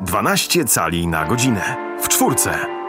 12 cali na godzinę. W czwórce.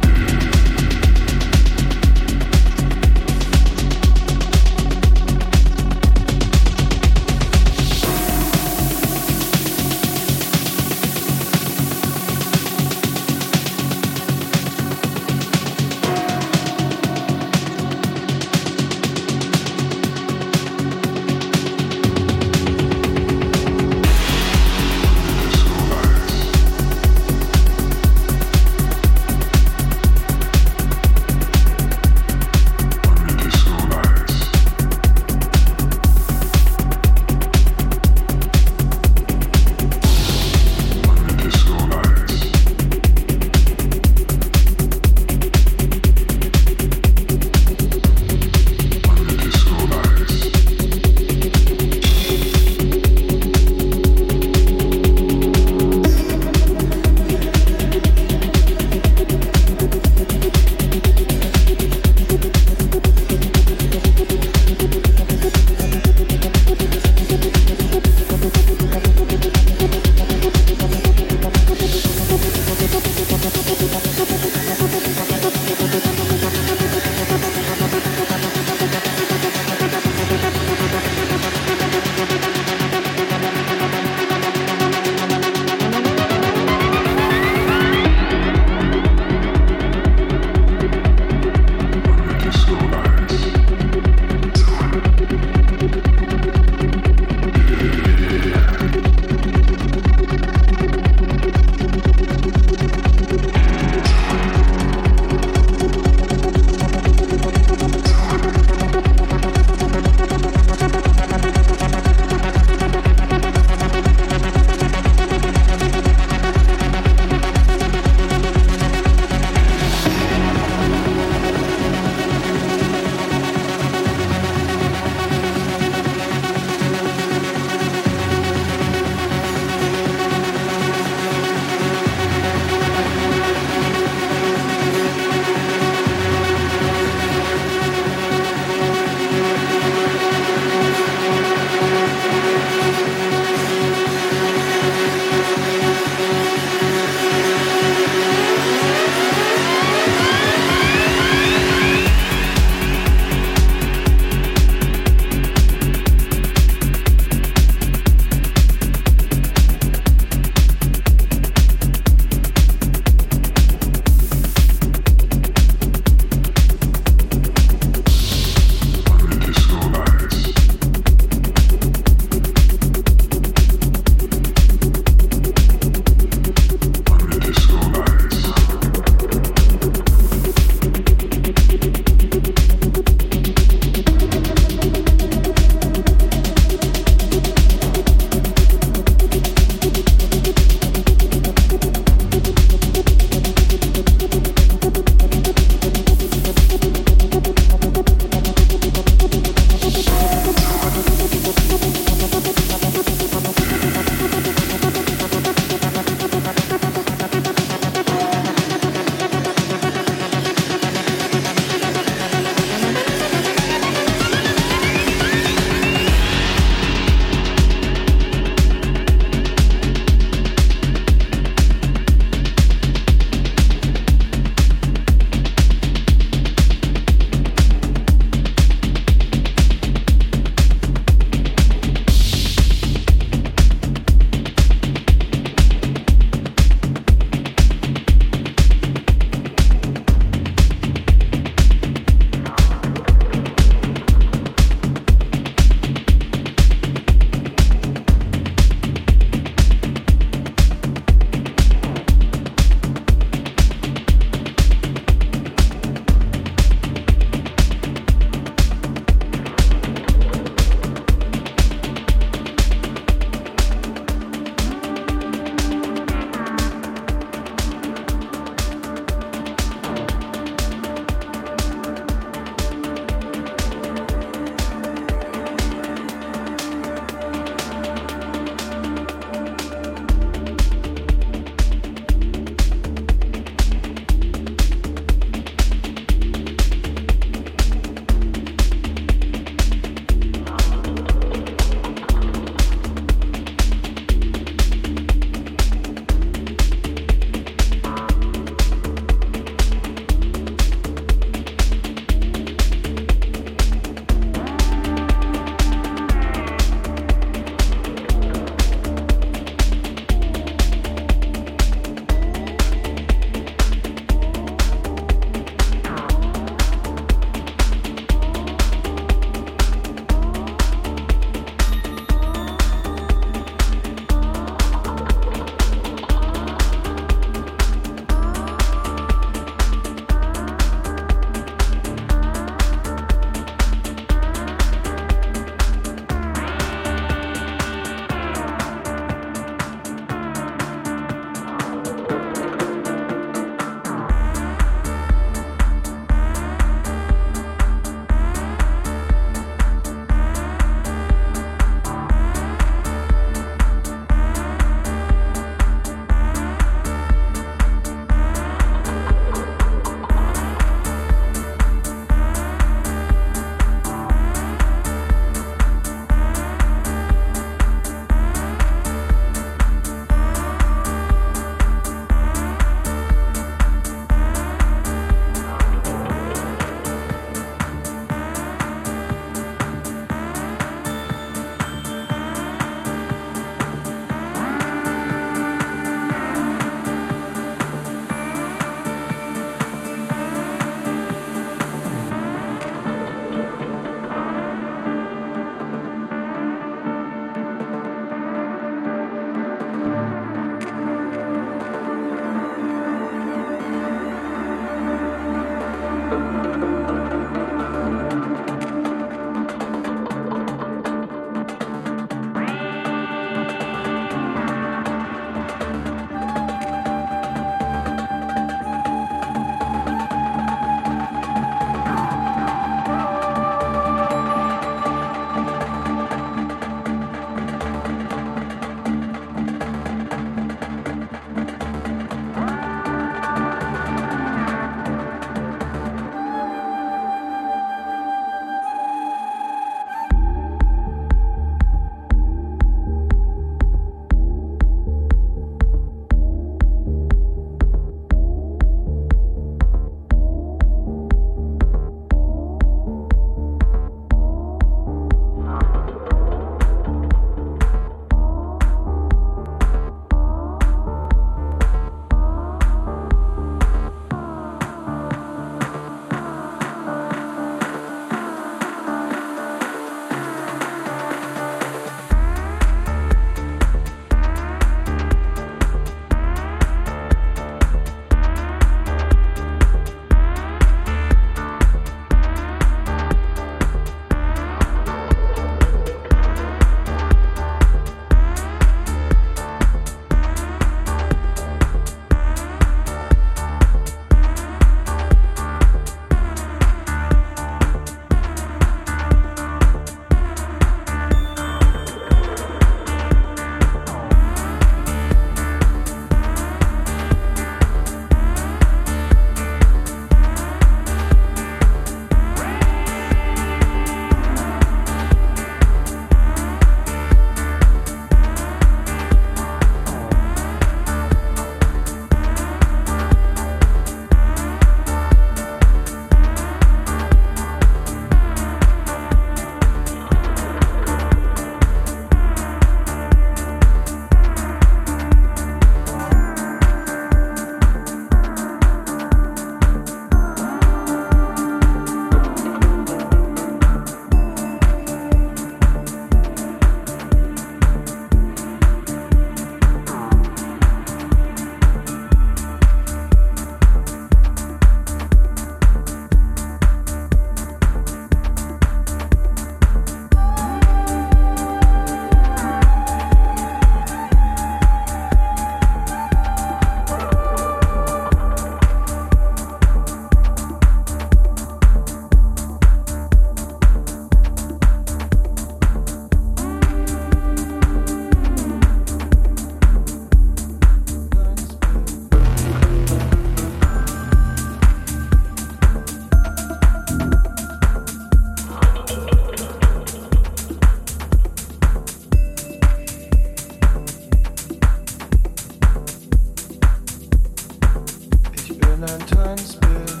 and turn spin.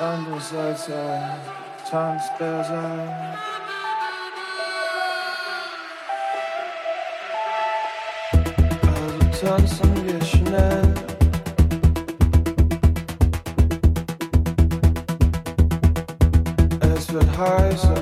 Sun is outside, uh, time spells out. Hazırtan sen yaşına As with highs